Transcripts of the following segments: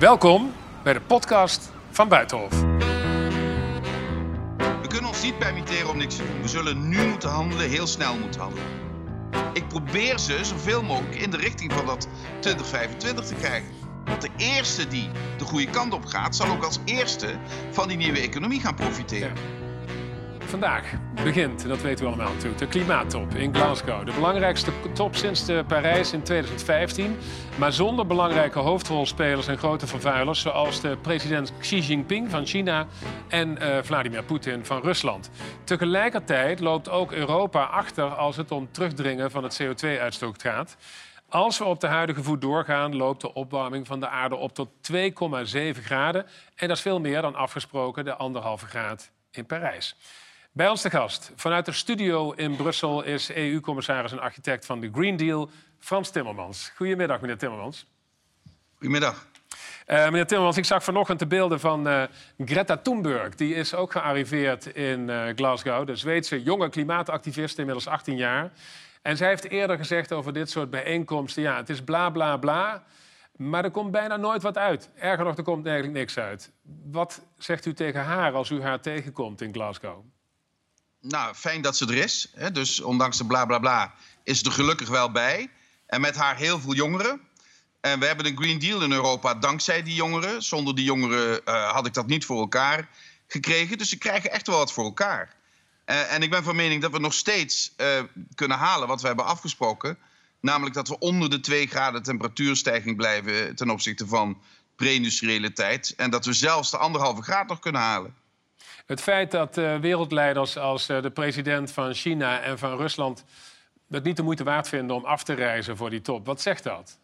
Welkom bij de podcast van Buitenhof. We kunnen ons niet permitteren om niks te doen. We zullen nu moeten handelen, heel snel moeten handelen. Ik probeer ze zoveel mogelijk in de richting van dat 2025 te krijgen. Want de eerste die de goede kant op gaat, zal ook als eerste van die nieuwe economie gaan profiteren. Vandaag begint, dat weten we allemaal natuurlijk, de klimaattop in Glasgow. De belangrijkste top sinds de Parijs in 2015. Maar zonder belangrijke hoofdrolspelers en grote vervuilers... zoals de president Xi Jinping van China en uh, Vladimir Poetin van Rusland. Tegelijkertijd loopt ook Europa achter als het om terugdringen van het CO2-uitstoot gaat. Als we op de huidige voet doorgaan, loopt de opwarming van de aarde op tot 2,7 graden. En dat is veel meer dan afgesproken de anderhalve graad in Parijs. Bij ons de gast vanuit de studio in Brussel is EU-commissaris en architect van de Green Deal, Frans Timmermans. Goedemiddag, meneer Timmermans. Goedemiddag. Uh, meneer Timmermans, ik zag vanochtend de beelden van uh, Greta Thunberg. Die is ook gearriveerd in uh, Glasgow, de Zweedse jonge klimaatactiviste, inmiddels 18 jaar. En zij heeft eerder gezegd over dit soort bijeenkomsten: ja, het is bla bla bla. Maar er komt bijna nooit wat uit. Erger nog, er komt eigenlijk niks uit. Wat zegt u tegen haar als u haar tegenkomt in Glasgow? Nou, fijn dat ze er is. Hè? Dus ondanks de bla bla bla is ze er gelukkig wel bij. En met haar heel veel jongeren. En we hebben een Green Deal in Europa dankzij die jongeren. Zonder die jongeren uh, had ik dat niet voor elkaar gekregen. Dus ze krijgen echt wel wat voor elkaar. Uh, en ik ben van mening dat we nog steeds uh, kunnen halen wat we hebben afgesproken. Namelijk dat we onder de 2 graden temperatuurstijging blijven ten opzichte van pre-industriële tijd. En dat we zelfs de anderhalve graad nog kunnen halen. Het feit dat uh, wereldleiders als uh, de president van China en van Rusland het niet de moeite waard vinden om af te reizen voor die top, wat zegt dat?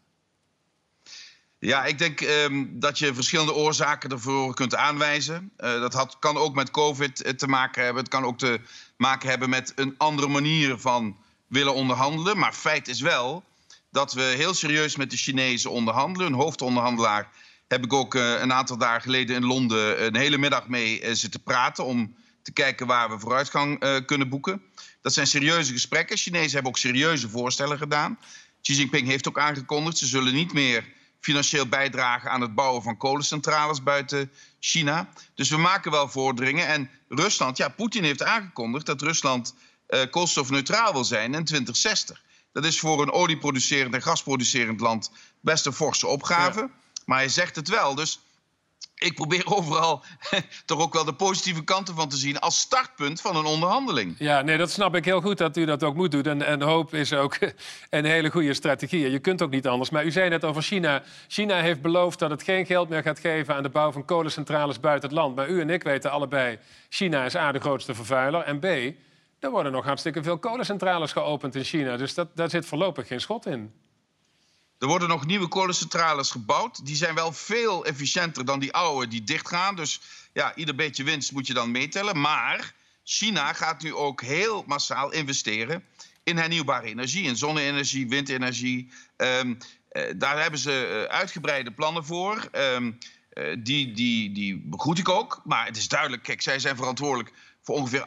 Ja, ik denk um, dat je verschillende oorzaken ervoor kunt aanwijzen. Uh, dat had, kan ook met COVID te maken hebben. Het kan ook te maken hebben met een andere manier van willen onderhandelen. Maar feit is wel dat we heel serieus met de Chinezen onderhandelen. Een hoofdonderhandelaar heb ik ook uh, een aantal dagen geleden in Londen een hele middag mee uh, zitten praten om te kijken waar we vooruitgang uh, kunnen boeken. Dat zijn serieuze gesprekken. Chinezen hebben ook serieuze voorstellen gedaan. Xi Jinping heeft ook aangekondigd, ze zullen niet meer financieel bijdragen aan het bouwen van kolencentrales buiten China. Dus we maken wel vorderingen. En Rusland, ja, Poetin heeft aangekondigd dat Rusland koolstofneutraal wil zijn in 2060. Dat is voor een olieproducerend en gasproducerend land best een forse opgave. Maar hij zegt het wel. Dus ik probeer overal toch ook wel de positieve kanten van te zien als startpunt van een onderhandeling. Ja, nee, dat snap ik heel goed dat u dat ook moet doen. En, en hoop is ook een hele goede strategie. Je kunt ook niet anders. Maar u zei net over China. China heeft beloofd dat het geen geld meer gaat geven aan de bouw van kolencentrales buiten het land. Maar u en ik weten allebei, China is A, de grootste vervuiler. En B, er worden nog hartstikke veel kolencentrales geopend in China. Dus dat, daar zit voorlopig geen schot in. Er worden nog nieuwe kolencentrales gebouwd. Die zijn wel veel efficiënter dan die oude die dichtgaan. Dus ja, ieder beetje winst moet je dan meetellen. Maar China gaat nu ook heel massaal investeren in hernieuwbare energie. In zonne-energie, windenergie. Um, uh, daar hebben ze uh, uitgebreide plannen voor. Um, uh, die, die, die begroet ik ook. Maar het is duidelijk, kijk, zij zijn verantwoordelijk voor ongeveer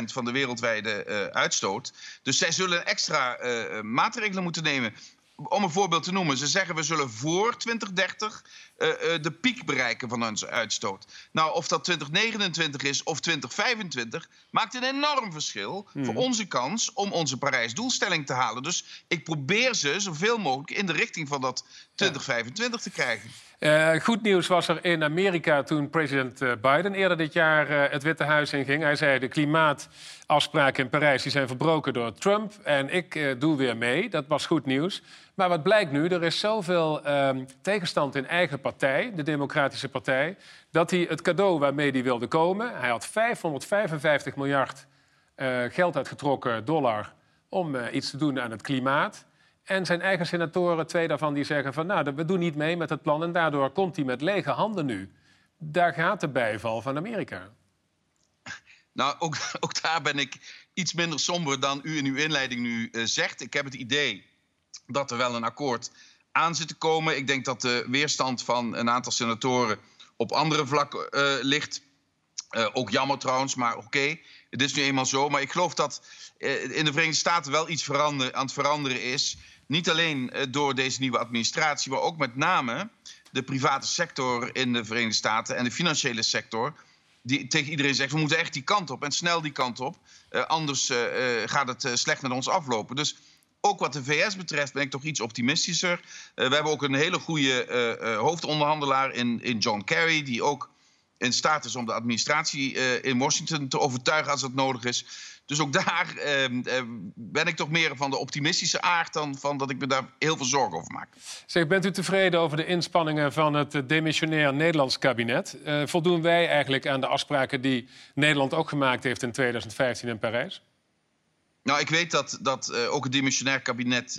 28% van de wereldwijde uitstoot. Dus zij zullen extra maatregelen moeten nemen om een voorbeeld te noemen, ze zeggen we zullen voor 2030 uh, uh, de piek bereiken van onze uitstoot. Nou, of dat 2029 is of 2025, maakt een enorm verschil hmm. voor onze kans om onze Parijs-doelstelling te halen. Dus ik probeer ze zoveel mogelijk in de richting van dat 2025 te krijgen. Uh, goed nieuws was er in Amerika toen president Biden eerder dit jaar uh, het Witte Huis inging. Hij zei de klimaatafspraken in Parijs die zijn verbroken door Trump en ik doe weer mee. Dat was goed nieuws. Maar wat blijkt nu, er is zoveel ehm, tegenstand in eigen partij, de Democratische Partij, dat hij het cadeau waarmee hij wilde komen, hij had 555 miljard geld uitgetrokken, dollar, om iets te doen aan het klimaat. En zijn eigen senatoren, twee daarvan, die zeggen van... nou, we doen niet mee met het plan en daardoor komt hij met lege handen nu. Daar gaat de bijval van Amerika. Nou, ook, ook daar ben ik iets minder somber dan u in uw inleiding nu uh, zegt. Ik heb het idee dat er wel een akkoord aan zit te komen. Ik denk dat de weerstand van een aantal senatoren op andere vlakken uh, ligt. Uh, ook jammer trouwens, maar oké. Het is nu eenmaal zo. Maar ik geloof dat in de Verenigde Staten wel iets verander, aan het veranderen is Niet alleen door deze nieuwe administratie, maar ook met name de private sector in de Verenigde Staten en de financiële sector. Die tegen iedereen zegt: we moeten echt die kant op en snel die kant op. anders gaat het slecht met ons aflopen. Dus ook wat de VS betreft ben ik toch iets optimistischer. we hebben ook een hele goede hoofdonderhandelaar in, in John Kerry, die ook in staat is om de administratie in Washington te overtuigen als dat nodig is. Dus ook daar uh, ben ik toch meer van de optimistische aard dan van dat ik me daar heel veel zorgen over maak. Zeg, bent u tevreden over de inspanningen van het demissionair Nederlands kabinet? Voldoen wij eigenlijk aan de afspraken die Nederland ook gemaakt heeft in 2015 in Parijs? Nou, ik weet dat, dat uh, ook het demissionair kabinet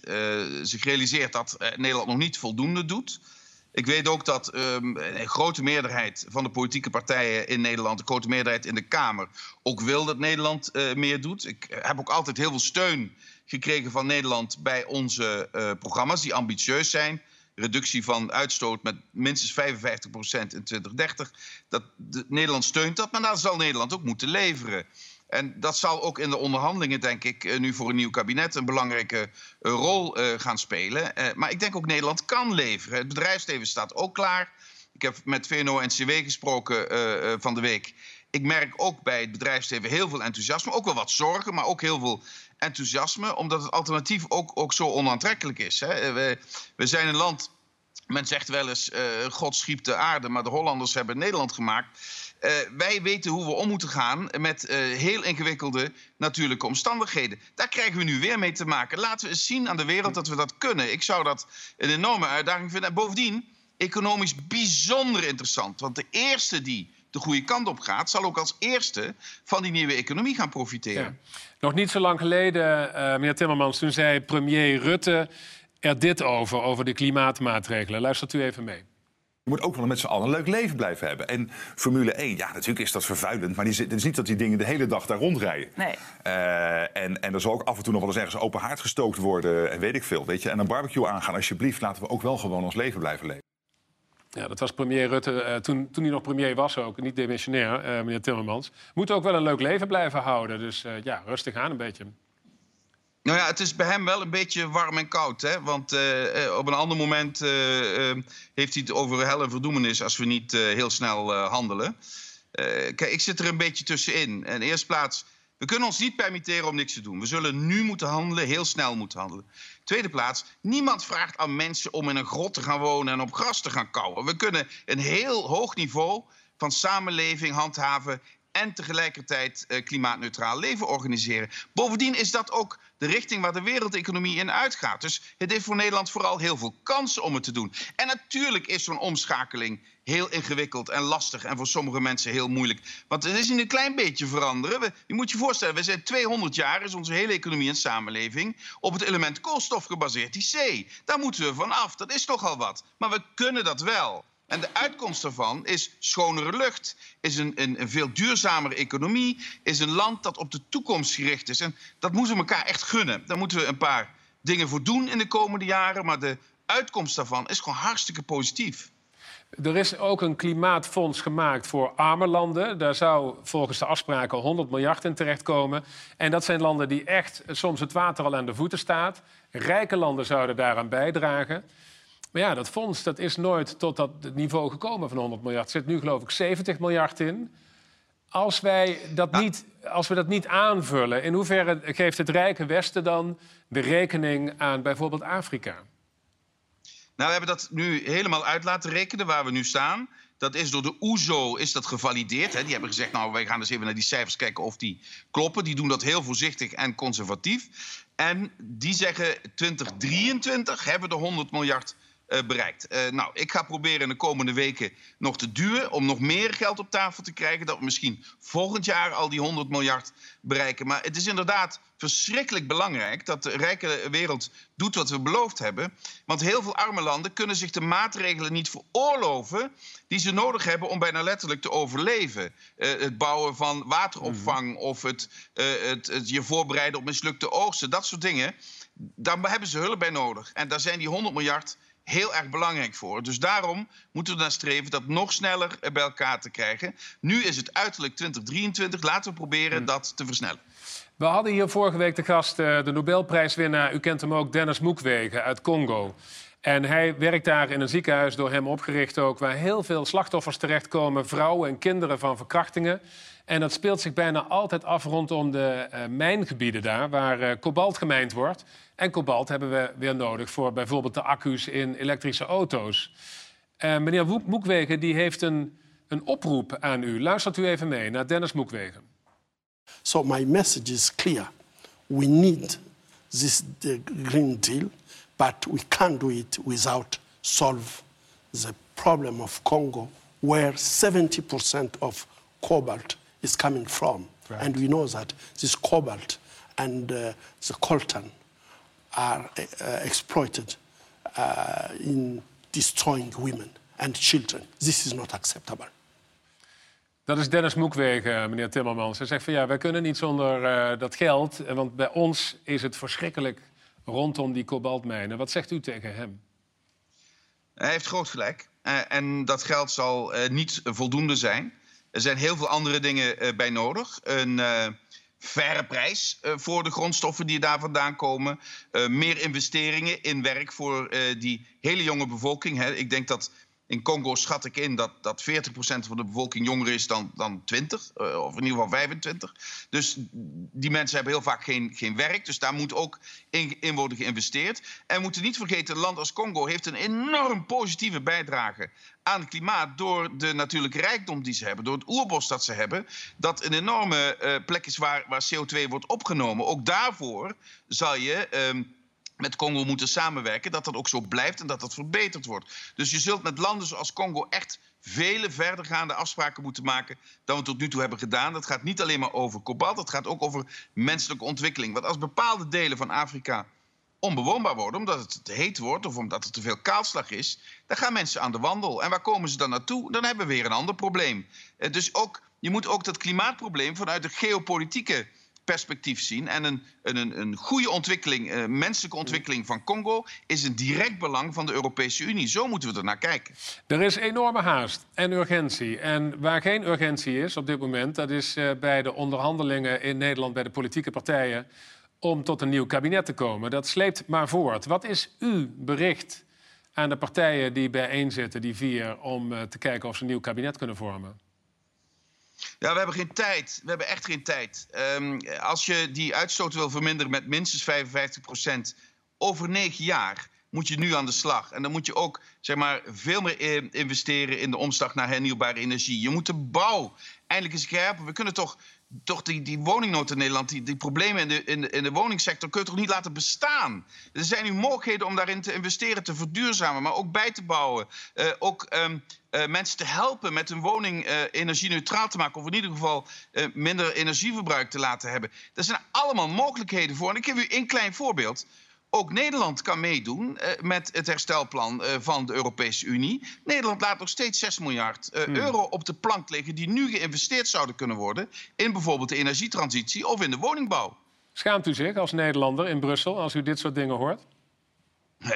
zich realiseert dat Nederland nog niet voldoende doet. Ik weet ook dat um, een grote meerderheid van de politieke partijen in Nederland, een grote meerderheid in de Kamer, ook wil dat Nederland meer doet. Ik heb ook altijd heel veel steun gekregen van Nederland bij onze programma's, die ambitieus zijn. Reductie van uitstoot met minstens 55 procent in 2030. Dat, de, Nederland steunt dat, maar daar zal Nederland ook moeten leveren. En dat zal ook in de onderhandelingen, denk ik, eh, nu voor een nieuw kabinet een belangrijke eh, rol eh, gaan spelen. maar ik denk ook Nederland kan leveren. Het bedrijfsleven staat ook klaar. Ik heb met VNO-NCW gesproken van de week. Ik merk ook bij het bedrijfsleven heel veel enthousiasme. Ook wel wat zorgen, maar ook heel veel enthousiasme. Omdat het alternatief ook, ook zo onaantrekkelijk is. Hè. We, we zijn een land men zegt wel eens, God schiep de aarde, maar de Hollanders hebben Nederland gemaakt. Uh, wij weten hoe we om moeten gaan met uh, heel ingewikkelde natuurlijke omstandigheden. Daar krijgen we nu weer mee te maken. Laten we eens zien aan de wereld dat we dat kunnen. Ik zou dat een enorme uitdaging vinden. En bovendien, economisch bijzonder interessant. Want de eerste die de goede kant op gaat, zal ook als eerste van die nieuwe economie gaan profiteren. Nog niet zo lang geleden, uh, meneer Timmermans, toen zei premier Rutte er dit over, over de klimaatmaatregelen. Luistert u even mee. Je moet ook wel met z'n allen een leuk leven blijven hebben. En Formule 1, ja, natuurlijk is dat vervuilend. Maar het is niet dat die dingen de hele dag daar rondrijden. Nee. Uh, en, en er zal ook af en toe nog wel eens ergens open haard gestookt worden. En weet ik veel, weet je. En een barbecue aangaan, alsjeblieft. Laten we ook wel gewoon ons leven blijven leven. Ja, dat was premier Rutte uh, toen, toen hij nog premier was ook. Niet demissionair, uh, meneer Timmermans. Moet ook wel een leuk leven blijven houden. Dus ja, rustig aan een beetje. Nou ja, het is bij hem wel een beetje warm en koud. Hè? Want uh, op een ander moment uh, heeft hij het over hel en verdoemenis als we niet heel snel handelen. kijk, ik zit er een beetje tussenin. In eerste plaats, we kunnen ons niet permitteren om niks te doen. We zullen nu moeten handelen, heel snel moeten handelen. Tweede plaats, niemand vraagt aan mensen om in een grot te gaan wonen en op gras te gaan kauwen. We kunnen een heel hoog niveau van samenleving handhaven en tegelijkertijd uh, klimaatneutraal leven organiseren. Bovendien is dat ook de richting waar de wereldeconomie in uitgaat. Dus het heeft voor Nederland vooral heel veel kansen om het te doen. En natuurlijk is zo'n omschakeling heel ingewikkeld en lastig en voor sommige mensen heel moeilijk. Want het is in een klein beetje veranderen. Je moet je voorstellen, we zijn 200 jaar, is onze hele economie en samenleving op het element koolstof gebaseerd, die C. Daar moeten we van af, dat is toch al wat. Maar we kunnen dat wel. En de uitkomst daarvan is schonere lucht, is een, een, een, veel duurzamere economie, is een land dat op de toekomst gericht is. En dat moeten we elkaar echt gunnen. Daar moeten we een paar dingen voor doen in de komende jaren, maar de uitkomst daarvan is gewoon hartstikke positief. Er is ook een klimaatfonds gemaakt voor arme landen. Daar zou volgens de afspraken 100 miljard in terechtkomen. En dat zijn landen die echt soms het water al aan de voeten staat. Rijke landen zouden daaraan bijdragen. Maar ja, dat fonds dat is nooit tot dat niveau gekomen van 100 miljard. Er zit nu geloof ik 70 miljard in. Als, wij dat niet, als we dat niet aanvullen, in hoeverre geeft het rijke Westen dan de rekening aan bijvoorbeeld Afrika? Nou, we hebben dat nu helemaal uit laten rekenen waar we nu staan. Dat is door de OESO is dat gevalideerd. Hè. Die hebben gezegd, nou, wij gaan eens even naar die cijfers kijken of die kloppen. Die doen dat heel voorzichtig en conservatief. En die zeggen 2023 hebben we de 100 miljard bereikt. Uh, nou, ik ga proberen in de komende weken nog te duwen om nog meer geld op tafel te krijgen. Dat we misschien volgend jaar al die 100 miljard bereiken. Maar het is inderdaad verschrikkelijk belangrijk dat de rijke wereld doet wat we beloofd hebben. Want heel veel arme landen kunnen zich de maatregelen niet veroorloven die ze nodig hebben om bijna letterlijk te overleven. Uh, het bouwen van wateropvang mhm. of het, het, het je voorbereiden op mislukte oogsten, dat soort dingen. Daar hebben ze hulp bij nodig. En daar zijn die 100 miljard heel erg belangrijk voor. Dus daarom moeten we naar streven dat nog sneller bij elkaar te krijgen. Nu is het uiterlijk 2023. Laten we proberen hmm. dat te versnellen. We hadden hier vorige week de gast, eh, de Nobelprijswinnaar, u kent hem ook, Dennis Mukwege uit Congo. En hij werkt daar in een ziekenhuis, door hem opgericht ook, waar heel veel slachtoffers terechtkomen, vrouwen en kinderen van verkrachtingen. En dat speelt zich bijna altijd af rondom de uh, mijngebieden daar, waar uh, kobalt gemijnd wordt. En kobalt hebben we weer nodig voor bijvoorbeeld de accu's in elektrische auto's. Uh, meneer Mukwege die heeft een, een oproep aan u. Luistert u even mee naar Dennis Mukwege. So my message is clear. We need this the Green Deal, but we can't do it without solve the problem of Congo, where 70% of cobalt is coming from. Right. And we know that this cobalt and uh, the coltan are uh, exploited uh, in destroying women and children. This is not acceptable. Dat is Dennis Mukwege, meneer Timmermans. Hij zegt van ja, wij kunnen niet zonder uh, dat geld. Want bij ons is het verschrikkelijk rondom die kobaltmijnen. Wat zegt u tegen hem? Hij heeft groot gelijk. Uh, en dat geld zal uh, niet voldoende zijn. Er zijn heel veel andere dingen bij nodig. Een faire prijs voor de grondstoffen die daar vandaan komen. meer investeringen in werk voor die hele jonge bevolking. Ik denk dat in Congo schat ik in dat, dat 40% van de bevolking jonger is dan, dan 20, uh, eh, of in ieder geval 25. Dus die mensen hebben heel vaak geen, geen werk. Dus daar moet ook in, in worden geïnvesteerd. En we moeten niet vergeten, een land als Congo heeft een enorm positieve bijdrage aan het klimaat door de natuurlijke rijkdom die ze hebben, door het oerbos dat ze hebben, dat een enorme uh, plek is waar, waar CO2 wordt opgenomen. Ook daarvoor zal je. Uh, met Congo moeten samenwerken, dat dat ook zo blijft en dat dat verbeterd wordt. Dus je zult met landen zoals Congo echt vele verdergaande afspraken moeten maken dan we tot nu toe hebben gedaan. Dat gaat niet alleen maar over kobalt, het gaat ook over menselijke ontwikkeling. Want als bepaalde delen van Afrika onbewoonbaar worden, omdat het te heet wordt of omdat er te veel kaalslag is, dan gaan mensen aan de wandel. En waar komen ze dan naartoe? Dan hebben we weer een ander probleem. Eh, dus ook, je moet ook dat klimaatprobleem vanuit de geopolitieke perspectief zien. En een, een, een goede ontwikkeling, eh, menselijke ontwikkeling van Congo is een direct belang van de Europese Unie. Zo moeten we er naar kijken. Er is enorme haast en urgentie. En waar geen urgentie is op dit moment, dat is uh, bij de onderhandelingen in Nederland bij de politieke partijen om tot een nieuw kabinet te komen. Dat sleept maar voort. Wat is uw bericht aan de partijen die bijeenzitten, die vier, om uh, te kijken of ze een nieuw kabinet kunnen vormen? Ja, we hebben geen tijd. We hebben echt geen tijd. Um, als je die uitstoot wil verminderen met minstens 55 procent over negen jaar, moet je nu aan de slag. En dan moet je ook zeg maar, veel meer investeren in de omslag naar hernieuwbare energie. Je moet de bouw eindelijk eens helpen. We kunnen toch toch die, die woningnood in Nederland, die, die problemen in de, in, de, in de woningsector, kun je toch niet laten bestaan? Er zijn nu mogelijkheden om daarin te investeren, te verduurzamen, maar ook bij te bouwen. Uh, ook um, uh, mensen te helpen met hun woning uh, energie-neutraal te maken, of in ieder geval minder energieverbruik te laten hebben. Er zijn allemaal mogelijkheden voor. En ik geef u één klein voorbeeld. Ook Nederland kan meedoen uh, met het herstelplan uh, van de Europese Unie. Nederland laat nog steeds 6 miljard uh, hmm. euro op de plank liggen die nu geïnvesteerd zouden kunnen worden in bijvoorbeeld de energietransitie of in de woningbouw. Schaamt u zich als Nederlander in Brussel als u dit soort dingen hoort?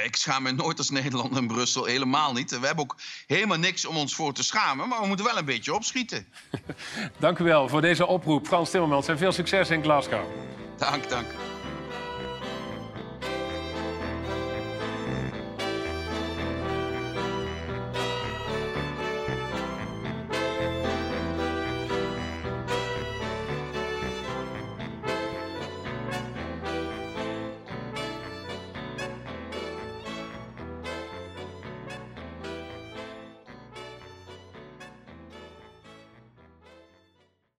Ik schaam me nooit als Nederlander in Brussel, helemaal niet. We hebben ook helemaal niks om ons voor te schamen, maar we moeten wel een beetje opschieten. dank u wel voor deze oproep, Frans Timmermans, en veel succes in Glasgow. Dank, dank.